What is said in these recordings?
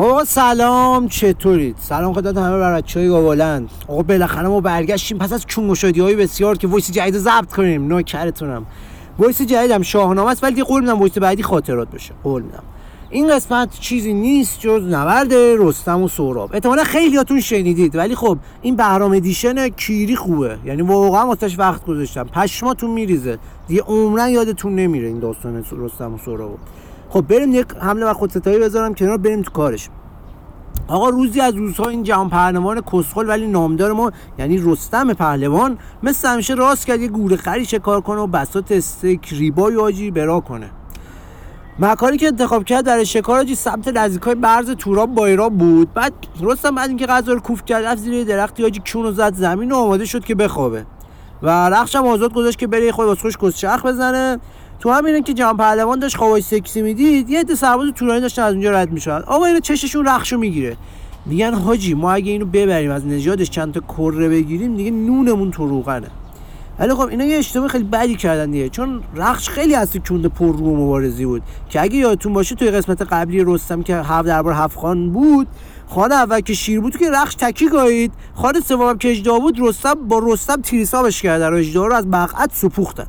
خب سلام چطورید؟ سلام خدمت همه بر بچهای گاولند آقا بالاخره ما برگشتیم پس از کونگشادی های بسیار که voice جدید ضبط کنیم. نوکرتونم. voice جدیدم شاهنامه است ولی قول میدم voice بعدی خاطرات بشه. قول میدم. این قسمت چیزی نیست جز نبرد رستم و سهراب. احتمالا خیلیاتون شنیدید ولی خب این بهرام edition کیری خوبه. یعنی واقعا واسش وقت گذاشتم. پشماتون میریزه. دیگه عمرن یادتون نمیره این داستان رستم و سهراب. خب بریم یک حمله و خودستایی بذارم کنار بریم تو کارش. آقا روزی از روزها این جهان پهلوان کسخل ولی نامدار ما یعنی رستم پهلوان مثل همیشه راست کرد یه گوره خری شکار کنه و بسات استک ریبای آجی برا کنه. مکانی که انتخاب کرد در شکار آجی سمت نزدیکای برز توران با ایران بود. بعد رستم بعد اینکه غذا رو کوف کرد رفت زیر درختی آجی کون زد زمین و آماده شد که بخوابه. و رخشم آزاد گذاشت که بره خود واسه خوش بزنه. تو همینه که جان پهلوان داشت خوابای سکسی می‌دید یه عده سرباز تورانی داشتن از اونجا رد می‌شد آقا اینو چششون رخشو می‌گیره. میگن حاجی ما اگه اینو ببریم از نژادش چند تا کره بگیریم دیگه نونمون تو روغنه. ولی خب اینا یه اشتباه خیلی بدی کردن دیگه. چون رخش خیلی از کونده پر رو مبارزی بود. که اگه یادتون باشه توی قسمت قبلی رستم که هفت دربار هفت خان بود خانه اول که شیر بود که رخش تکی گایید. خانه سوم که اجدا بود رستم با رستم تیریسابش کردن و اجدا رو از مقعد سپوختن.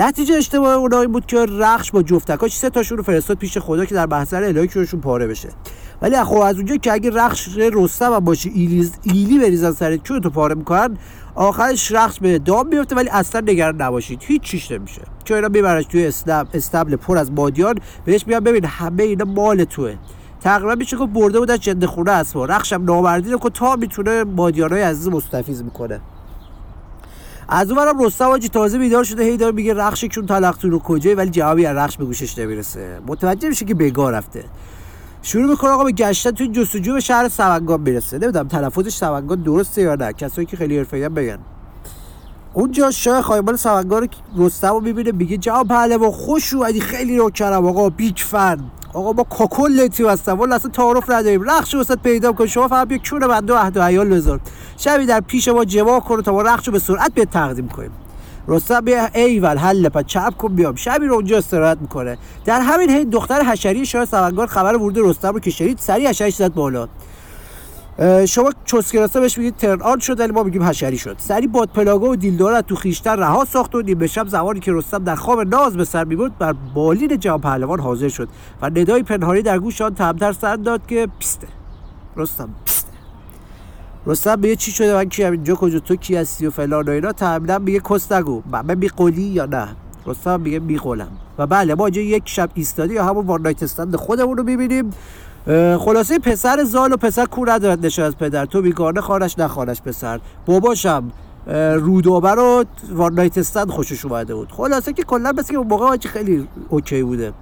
نتیجه اشتباه اونایی بود که رخش با جفتکاش سه تاشون رو فرستاد پیش خدا که در بحثر الهی کشون پاره بشه. ولی خب از اونجا که اگه رخش رستم و باشه ایلیز ایلی بریزن سر تو پاره می‌کنن آخرش رخش به دام میفته ولی اصلا نگران نباشید. هیچ چیش نمیشه. چون اینا میبرش توی استبل, استبل پر از بادیان بهش میگن ببین همه اینا مال توه. تقریبا میشه که برده بود از جنده خونه است رخشم نامردی که تا می‌تونه بادیانای عزیز مستفیض می‌کنه. از اونورم رستم آجی تازه بیدار شده هی داره میگه رخش کون تلختون رو کجایی ولی جوابی از رخش به گوشش نمی‌رسه. متوجه میشه که بگاه رفته. شروع می‌کنه آقا به گشتن توی جستجو به شهر سوگان می‌رسه. نمی‌دونم تلفظش سوگان درسته یا نه. کسایی که خیلی حرفه‌ای بگن. اونجا شاه خایمال سوگان رستم رو می‌بینه میگه جواب پهلوان خوش اومدی. خیلی رو کرم آقا. بیگ فن آقا با کاکل تیم هستم. ولی اصلا تعارف نداریم. رخش وسط پیدا کن شما فقط بیا کون بنده و عهد و عیال بذار. شبی در پیش ما جوا کنه تا ما رخش به سرعت به تقدیم کنیم. رستم بیا. ایول حل پا چپ کن بیام. شبی رو اونجا استراحت می‌کنه. در همین حین دختر حشری شاه سوگان خبر ورود رستم رو که سریع حشری زد بالا. شما چسکراسا بهش میگید ترن آن شد ولی ما میگیم حشری شد. سری باد پلاگا و دیلدار تو خیشتن رها ساخت و نیمه شب زمانی که رستم در خواب ناز به سر می‌برد بر بالین جام پهلوان حاضر شد و ندای پنهانی در گوش آن تمتر سر داد که پیسته. رستم پیسته. رستم به چی شده؟ من کی اینجا کجا؟ تو کی هستی و فلان و اینا؟ میگه کس نگو. من بی قولی یا نه؟ رستم میگه بی قولم و بله ما یک شب ایستادی یا همون وان نایت استند خودمون رو می‌بینیم. خلاصه پسر زال و پسر کور نشه از پدر. تو بیگانه خانش نخوانش پسر. باباشم رودوبه رو وارنایت خوشش اومده بود. خلاصه که کلا بس که موقع خیلی اوکی بوده.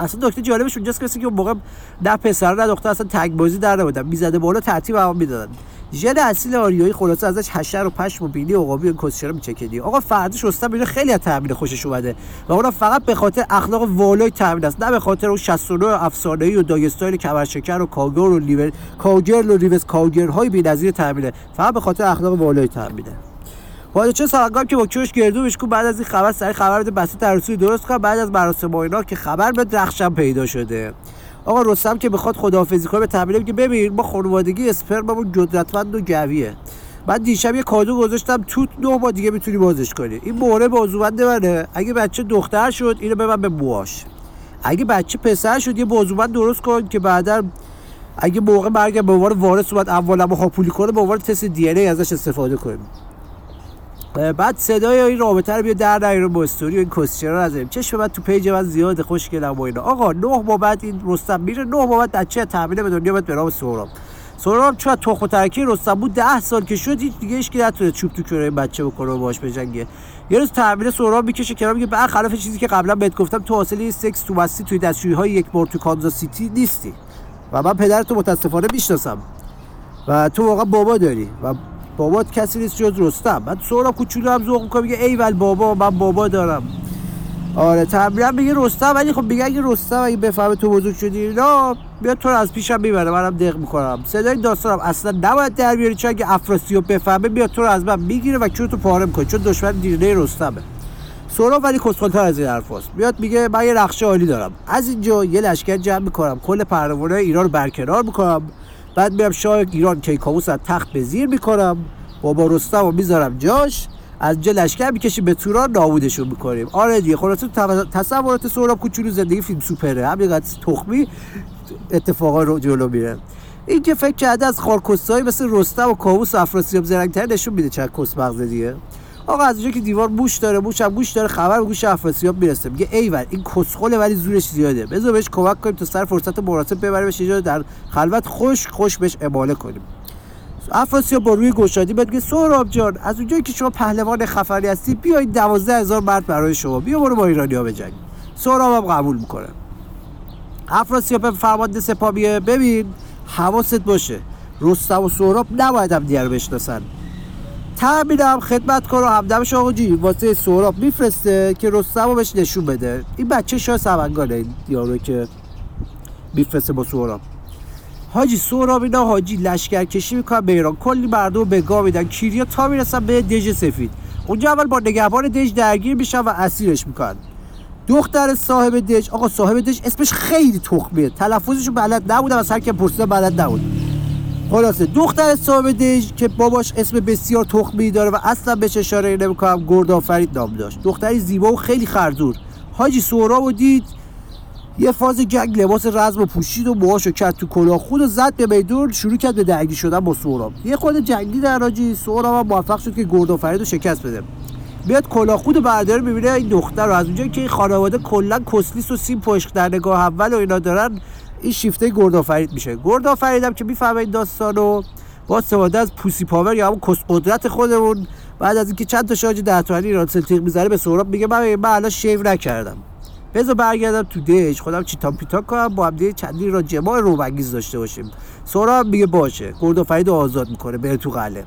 اصلا دکتر جالبش اونجاست که اون موقع نه پسر نه دختر اصلا تگ بازی در نبودن. می‌زده بالا ترتیب هم می‌دادن. ژن اصیل آریایی خلاصه ازش حشر و پشم و بینی عقابی و کسچرا میچکدی آقا فردش رستم اینو خیلی از تامین خوشش اومده و اونم فقط به خاطر اخلاق والای تامین است نه به خاطر اون 69 افسانه‌ای و داگستایل کبرشکر و کاگر و لیور کاگرل و ریوز کاگرهای بی‌نظیر تامینه فقط به خاطر اخلاق والای تامینه چه سرگام که با کیوش گردو بشکو بعد از این خبر سری خبر بده بسیط عروسی درست کنه بعد از مراسم اینا که خبر به درخشم پیدا شده. آقا رستم که بخواد خداحافظی کنه به تبلیغ که ببین ما خانوادگی اسپرممون قدرتمند و جویه بعد دیشب یه کادو گذاشتم تو دو ما دیگه می‌تونی بازش کنی. این مهره بازوبند منه. اگه بچه دختر شد اینو من به بواش اگه بچه پسر شد یه بازوبند درست کن که بعدا اگه موقع مرگ به عنوان وارث اومد اولا ما پولی کنه به عنوان تست دی ازش استفاده کنیم. بعد صدای این رابطه رو بیا در نیارو با استوری و این کسچرا نذاریم. چشم بعد تو پیج من زیاد خوشگلم و اینا. آقا نه ما بعد این رستم میره نه ما بعد بچه تحویل به دنیا به نام سهراب. سهراب چون تو و ترکی رستم بود 10 سال که شد هیچ دیگه هیچ نتونه چوب تو کره بچه بکنه و باش بجنگه. یه روز تحویل سهراب می‌کشه کنار میگه برخلاف چیزی که قبلا بهت گفتم تو حاصل سکس تو بستی توی دستشویی یک بار تو کانزاس سیتی نیستی. و من پدرتو متاسفانه می‌شناسم. و تو واقعا بابا داری. و بابات کسی نیست جز رستم. بعد سورا کوچولو هم ذوق می‌کنه میگه ایول بابا من بابا دارم. آره تمرین میگه رستم ولی خب میگه اگه رستم اگه بفهمه تو بزرگ شدی اینا بیاد تو رو از پیشم می‌بره منم دق می‌کنم. صدای داستانم اصلا نباید در بیاری چون اگه افراسیاب بفهمه بیاد تو رو از من می‌گیره و چون تو پاره می‌کنه چون دشمن دیرنه رستمه. سهراب ولی کسخلتر از این حرفاست میاد میگه من یه رخش عالی دارم. از اینجا یه لشکر جمع می‌کنم کل پهلوانای ایران رو برکنار می‌کنم. بعد میام شاه ایران کیکاووس از تخت به زیر می‌کنم بابا رستم رو می‌ذارم جاش از جا لشکر می‌کشیم به توران نابودشون می‌کنیم. آره دیگه خلاص تصورات سهراب کوچولو زندگی فیلم سوپره. همین تخمی اتفاقا رو جلو میره. این که فکر کرده از خارکستایی مثل رستم و کاووس و افراسیاب زرنگتر نشون میده چه کس مغزه دیگه. آقا از اونجا که دیوار بوش داره بوش هم گوش داره خبر به گوش افراسیاب می‌رسه. میگه ایول این کسخله ولی زورش زیاده. بذار بهش کمک کنیم تا سر فرصت مناسب ببریمش یه در خلوت خوش خوش بهش اماله کنیم. افراسیاب با روی گشادی بهت میگه سهراب جان از اونجایی که شما پهلوان خفری هستی بیاید دوازده هزار مرد برای شما. بیا برو با ایرانیا بجنگ سهراب هم قبول می‌کنه. افراسیاب فرمانده سپاه ببین حواست باشه. رستم و سهراب نباید هم دیگر بشناسن. تعمیدم خدمت کن و همدمش واسه سهراب میفرسته که رستم رو بهش نشون بده. این بچه شاه سمنگانه یارو که میفرسته با سهراب. حاجی سهراب اینا حاجی لشکر کشی می‌کنن به ایران. کلی مردم به گاه میدن. کیریا تا می‌رسن به دژ سفید. اونجا اول با نگهبان دژ درگیر میشن و اسیرش می‌کنن. دختر صاحب دژ آقا صاحب دژ اسمش خیلی تخمیه. تلفظشو بلد نبودم از هر که پرسیدم بلد نبود. خلاصه دختر صاحب دژ که باباش اسم بسیار تخمی داره و اصلا بهش اشاره نمی‌کنم گرد آفرید نام داشت. دختری زیبا و خیلی خردور حاجی سهراب و دید یه فاز جنگ لباس رزم و پوشید و موهاشو کرد تو کلاه. خود و زد به میدون شروع کرد به درگیر شدن با سهراب. یه خود جنگی در راجی سهراب موفق شد که گرد آفرید رو شکست بده. بیاد کلاه خود برداره می‌بینه این دختر رو. از اونجایی که این خانواده کلا کسلیس و سیم پشت در نگاه اول و اینا دارن این شیفته گردآفرید میشه. گردآفریدم که می‌فهمه این داستانو با استفاده از پوسی پاور یا همون قدرت خودمون بعد از اینکه چند تا شارژ ده تومانی ایران سلتیق می‌ذاره به سهراب میگه من من الان شیو نکردم. بذار برگردم تو دش خودم چیتام پیتا کنم با هم چندی را جماع روبنگیز داشته باشیم. سهراب میگه باشه گردآفرید آزاد می‌کنه بره تو قله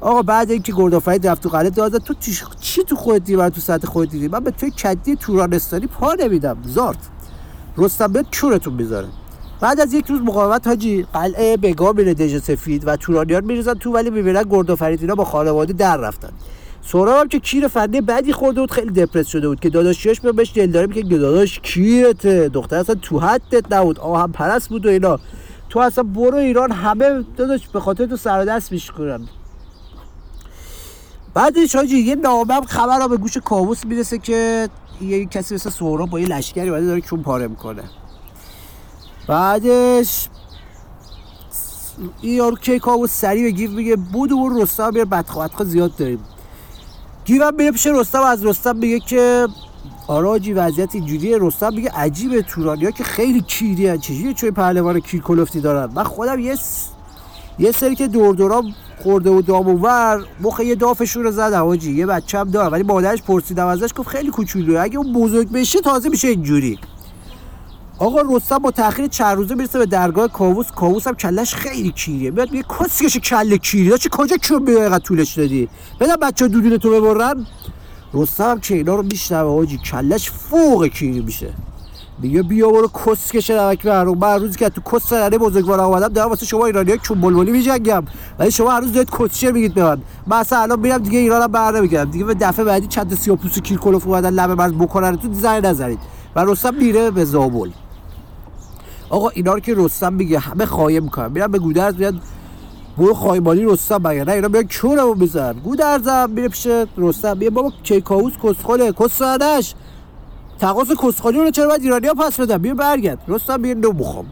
آقا بعد اینکه گردآفرید رفت تو قله داد تو چی تو خودت دیدی؟ تو سطح خودت دیدی؟ من به توی کدی تورانستانی پا نمیدم زارت. رستم بیاد چورتون می‌ذاره. بعد از یک روز مقاومت حاجی قلعه بگاه میره دژ سفید و تورانیان میریزن تو ولی می‌بینن گرد و فرید با خانواده در رفتن. سهراب هم که کیر فنی بدی خورده بود خیلی دپرس شده بود که داداشیاش به بهش دلداری میگه داداش کیرته دختر اصلا تو حدت نبود آه هم پرست بود و اینا. تو اصلا برو ایران همه داداش به خاطر تو سر دست میشکنن بعدش حاجی یه نامم خبر به گوش کاووس می‌رسه که یه کسی مثل سهراب با یه لشکری اومده داره کون پاره می‌کنه. بعدش این یارو کیکاو سریع به گیف میگه بود و رستم بیار بدخواهت زیاد داریم. گیوم میره پیش رستم از رستم میگه که آراجی وضعیت اینجوریه. رستم میگه عجیبه تورانیا که خیلی کیری هن چجوری چون پهلوان کیر کلفتی دارن؟ من خودم یه یه سری که دور خورده و دام و ور مخ یه دافشون رو زدم آجی یه بچه هم دارم. ولی مادرش پرسیدم ازش گفت خیلی کوچولوه اگه اون بزرگ بشه تازه میشه اینجوری. آقا رستم با تاخیر چند روزه می‌رسه به درگاه کاووس. کاووس هم کلش خیلی کیریه میاد میگه کسکش کله کیری چه کجا کیو به طولش دادی؟ بدم بچه دودونه تو ببرن. رستم که اینا رو میشنوه آجی کلش فوق کیری میشه. میگه بیا برو کسکش نمک رو من روزی که تو کس سرانه بزرگوار آمدم دارم واسه شما ایرانی ها چون بلبلی میجنگم. ولی شما هر روز دارید کسچه میگید به من؟ من اصلا الان میرم دیگه ایرانم بر نمیگردم. دیگه به دفعه بعدی چند سیاپوس کیر کلوف اومدن لبه مرز بکنن تو زنگ نزنید و رستم میره به زابل. آقا اینا رو که رستم میگه همه خواهی می‌کنن. میرن به گودرز میاد برو خایمالی رستم بگه نه؟ اینا میگن چورمو بزن؟ گودرزم میره پیش رستم میگه بابا کیکاووس کسخله کسانش تقاس کسخالی رو چرا باید ایرانی ها پس بدن؟ بیا برگرد. رستم بیا نو بخوام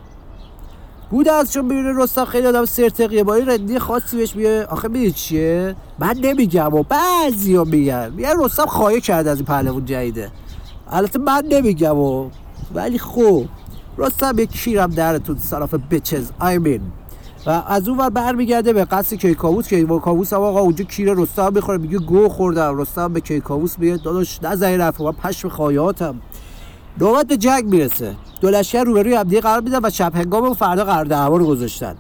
گودرز چون ببینه رستم خیلی آدم سرتقیه با این رندی خاصی بهش میگه آخه میگه چیه؟ من نمیگم و بعضی ها میگن. میگن رستم خواهی کرده از این پهلوان جدیده. البته من نمیگم و ولی خوب رستم یک کیرم درتون صرف بچز I mean. و از اون ور برمیگرده به قصد کیکاووس که کاووس هم آقا اونجا کیر رستم می‌خوره میگه گو خوردم رستم به کیکاووس میگه داداش نزنی رفت من پشم خایاتم. نوبت به جنگ می‌رسه. دو لشکر روبروی دیگه قرار میدن و شب هنگام و فردا قرار دعوا رو گذاشتن.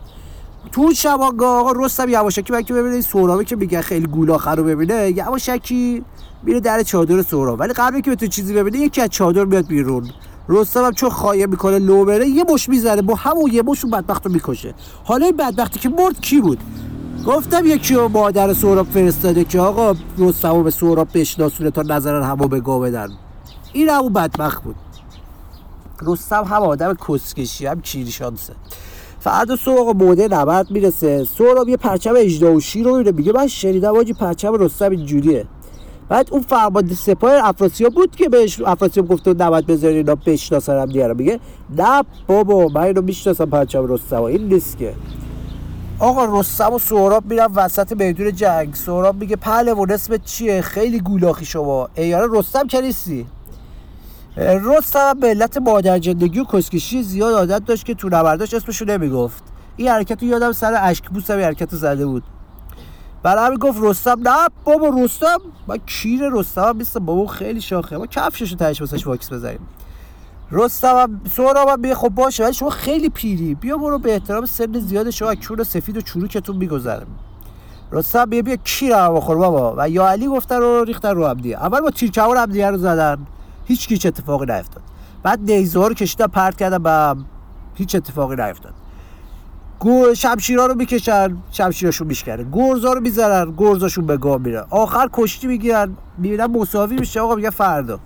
تو اون شب آقا رستم یواشکی بلکه ببینه سهرابی که میگه خیلی گولاخه رو ببینه یواشکی میره در چادر سهراب. ولی قبل که به تو چیزی ببینه یکی از چادر میاد بیرون. رستم هم چون خایه می‌کنه لو یه مش می‌زنه با همون یه مش بدبخت رو می‌کشه. حالا این بدبختی که مرد کی بود؟ گفتم یکی و مادر سهراب فرستاده که آقا رستم به سهراب بشناسونه تا نظر همو به بدن. این همون بدبخت بود. رستم هم آدم کسکشی هم کیری شانسه فردا صبح آقا موده نبرد می‌رسه. سهراب یه پرچم اجدا و شیر رو میره میگه من شنیدم آجی پرچم رستم اینجوریه. بعد اون فرمانده سپاه افراسیاب بود که بهش افراسیاب گفته نباید بذاری اینا بشناسن هم دیگه میگه نه بابا من اینو می‌شناسم پرچم رستم این نیست که. آقا رستم و سهراب میرن وسط میدون جنگ. سهراب میگه پهلوان اسمت چیه؟ خیلی گولاخی شما. ایاره رستم که نیستی. رستم به علت مادر زندگی و کسکشی زیاد عادت داشت که تو نبرداش اسمشو نمی‌گفت. این حرکت رو یادم سر اشک بوس هم حرکت زده بود. برای همین گفت رستم نه بابا رستم. من کیر رستم هم بابا خیلی شاخه. ما کفششو تهش واسش واکس بزنیم. رستم هم سهراب هم خب باشه ولی شما خیلی پیری. بیا برو به احترام سن زیاد شما کور سفید و چروکتون میگذرم. رستم بیا بیا کی رو بخور بابا. و یا علی گفتن رو ریختن رو هم اول با تیرکمون هم دیگه رو زدن. هیچ هیچ اتفاقی نیفتاد. بعد نیزه رو پرت کردن به هیچ اتفاقی نیفتاد. گو شمشیرها رو می‌کشن شمشیراشون میشکنه. گرزا رو می‌زنن گرزاشون به گام میره آخر کشتی می‌گیرن. می‌بینن مساوی میشه آقا میگه فردا.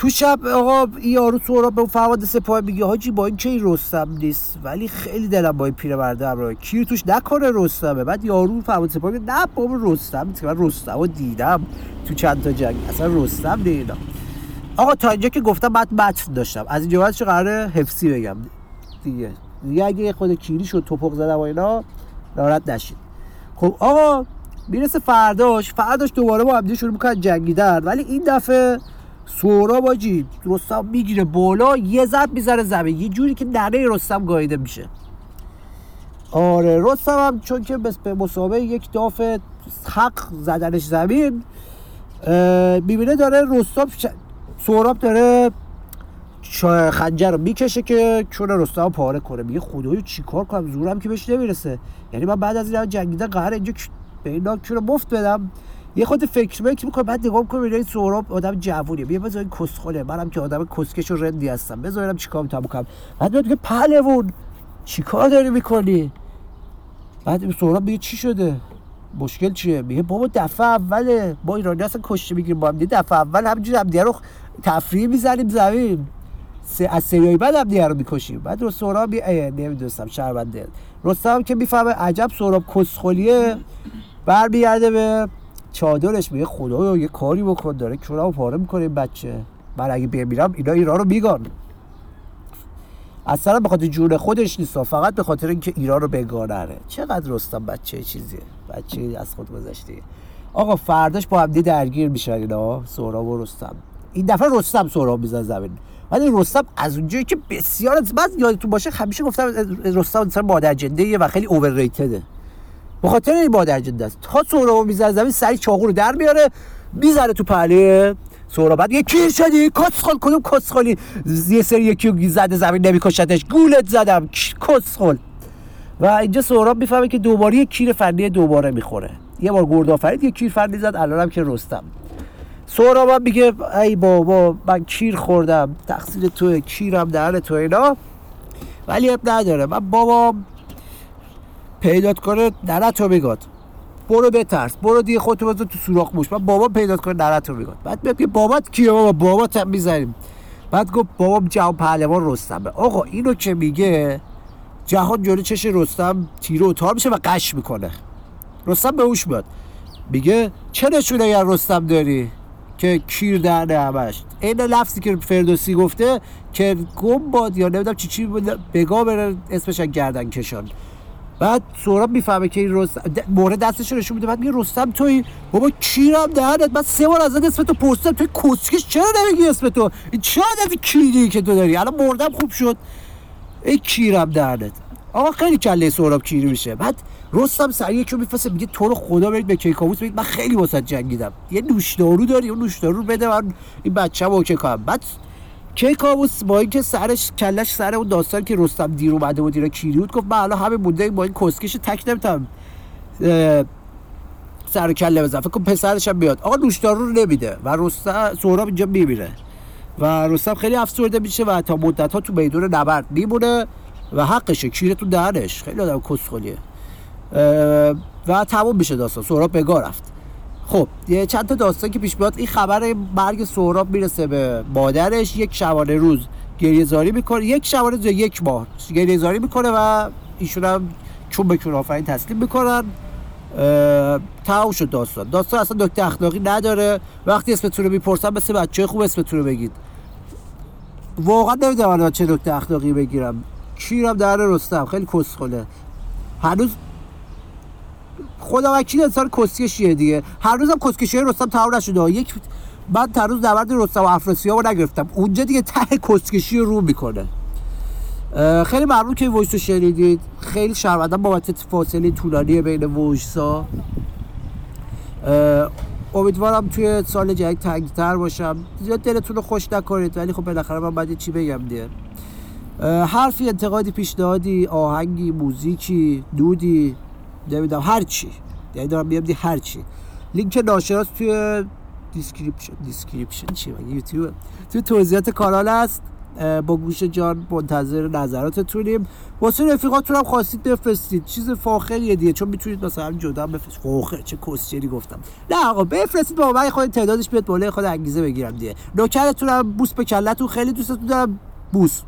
تو شب آقا یارو سورا به فرمانده سپاه میگه حاجی با این این رستم نیست. ولی خیلی دلم با این پیرمرده همراه کی توش نکنه رستمه؟ بعد یارو فرمانده سپاه میگه نه بابا رستم نیست. من رستم دیدم تو چند تا جنگ. اصلا رستم دیدم آقا تا اینجا که گفتم بعد متن داشتم. از اینجا بعدش قراره؟ حفظی بگم. دیگه. دیگه اگه خود کیری شد توپق زدم و اینا ناراحت نشید خب آقا می‌رسه فرداش. فرداش دوباره با هم شروع می‌کنن جنگیدن. ولی این دفعه سورا باجی رستم می‌گیره بالا یه زد می‌ذاره زمین. یه جوری که نره رستم گاییده میشه. آره رستم هم چون که به مسابقه یک داف حق زدنش زمین می‌بینه داره رستم سوراب داره خنجر رو می‌کشه که چون رستم پاره کنه. میگه خدایا چیکار کنم؟ زورم که بهش نمی‌رسه. یعنی من بعد از این جنگیدن قهر اینجا به اینا رو مفت بدم. یه خود فکر فکر می‌کنه بعد نگاه می‌کنه این سهراب آدم جوونیه. بیا بذار این کسخله منم که آدم کسکش و رندی هستم. بذارم چیکار می‌تونم بکنم. بعد میگه پهلوون چیکار داری می‌کنی؟ بعد سهراب میگه چی شده؟ مشکل چیه؟ میگه بابا دفعه اوله با ایرانی اصلا کشته می‌گیریم با هم دفعه اول همینجوری هم رو تفریح می‌زنیم زمین. از سریای بعد هم دیگه رو می‌کشیم. بعد رو سهراب میگه نمی‌دونستم شربنده رستم که می‌فهمه عجب سهراب کسخلیه. برمیگرده به چادرش میگه خدایا یه کاری بکن داره رو پاره می‌کنه این بچه. من اگه بمیرم اینا ایران رو میگن اصلا به خاطر جون خودش نیست فقط به خاطر اینکه ایران رو بگانره. چقدر رستم بچه چیزیه؟ بچه از خود گذشته. آقا فرداش با هم درگیر میشن اینا سهراب و رستم. این دفعه رستم سهراب میزن زمین. ولی رستم از اونجایی که بسیار بعد یادتون باشه همیشه گفتم رستم مثلا مادر جنده و خیلی اوورریتده به خاطر این مادر جنده است. تا سهراب می‌زنه زمین سری چاقو رو در میاره می‌زنه تو پله. سهراب بعد یه کیر شدی کسخل کدوم کسخلی یه سری یکی زده زمین نمیکشتش. گولت زدم. کسخل. و اینجا سهراب می‌فهمه که دوباره یه کیر فنی دوباره می‌خوره. یه بار گردآفرید یه کیر فنی زد الانم که رستم. سهراب میگه ای بابا من کیر خوردم. تقصیر تو کیرم دهن تو اینا. ولی اب نداره. من بابا پیدات کنه درت رو بگاد برو بترس برو دیگه خودتو بذار تو سوراخ موش. بعد بابا پیدات کنه درت رو بگاد بعد میگه بابات کیه بابا؟ بابات هم می‌زنیم بعد گفت بابا جهان پهلوان رستمه. آقا اینو که میگه جهان جلو چش رستم تیرو و تار میشه و قش می‌کنه. رستم به اوش میاد. میگه چه نشونه اگر رستم داری؟ که کیر درده همش. این لفظی که فردوسی گفته که گم باد یا نمی‌دونم چی چی بگاه بره اسمش گردن کشان بعد سهراب می‌فهمه که این رستم مورد دستش رو میده. بعد میگه رستم توی بابا کیرم دهنت؟ بعد سه بار از اسم تو پرسیدم. توی کسکش چرا نمیگی اسم تو؟ این چه عدد کیری که تو داری؟ الان مردم خوب شد. ای کیرم دهنت؟ آقا خیلی کله سهراب کیری میشه. بعد رستم سریع یکی میفرسته میگه تو رو خدا برید به کیکاووس بگید من خیلی واسه جنگیدم. یه نوشدارو داری اون نوشدارو بده من این بچه‌مو کنم. بعد کیکاووس با اینکه سرش کلش سر اون داستان که رستم دیر اومده بود دیره کیری بود گفت من الان همه مونده با این کسکش تک نمی‌تونم سر کله بزنم. فکر کنم پسرش هم بیاد. آقا نوشدارو رو نمیده و رستم سهراب اینجا میمیره. و رستم خیلی افسرده میشه و تا مدت ها تو میدون نبرد میمونه و حقشه. کیره تو دهنش. خیلی آدم کسخلیه. و تموم میشه داستان. سهراب بگاه رفت. خب یه چند تا داستان که پیش بیاد این خبر مرگ سهراب می‌رسه به مادرش. یک شبانه روز گریه زاری می‌کنه. یک شبانه روز یک ماه گریه زاری می‌کنه و ایشون هم چون به چون آفرین تسلیم می‌کنن. تمام شد داستان. داستان اصلا دکتر اخلاقی نداره. وقتی اسمتون رو می‌پرسن مثل بچه خوب اسمتون رو بگید. واقعا نمی‌دونم چه دکتر اخلاقی بگیرم. کیرم در رستم. خیلی کسخله. هنوز خدا وکیل انسان کسکشیه دیگه. هر روزم کسکشی رستم تمام نشده. یک من روز نبرد رستم و افراسیاب رو نگرفتم. اونجا دیگه ته کسکشی رو می‌کنه. خیلی ممنون که voice رو شنیدید. خیلی شرمندم بابت فاصله طولانی بین voice ا امیدوارم توی سال جدید تنگتر باشم. زیاد دلتون رو خوش نکنید ولی خب بالاخره من باید چی بگم دیگه. حرفی انتقادی پیشنهادی آهنگی موزیکی دودی نمی‌دونم هر چی. یعنی دارم میگم هر چی. لینک ناشناس توی description description چی مگه یوتیوب. توی توضیحات کانال هست. با گوش جان منتظر نظراتتونیم. واسه رفیقاتون هم خواستید بفرستید. چیز فاخریه دیگه چون می‌تونید مثلا جدا بفرستید. فاخر چه کسچری گفتم. نه آقا بفرستید با من خود تعدادش بیاد بالا خود انگیزه بگیرم دیگه. نوکرتونم بوس به کلتون خیلی دوستتون دارم. بوس.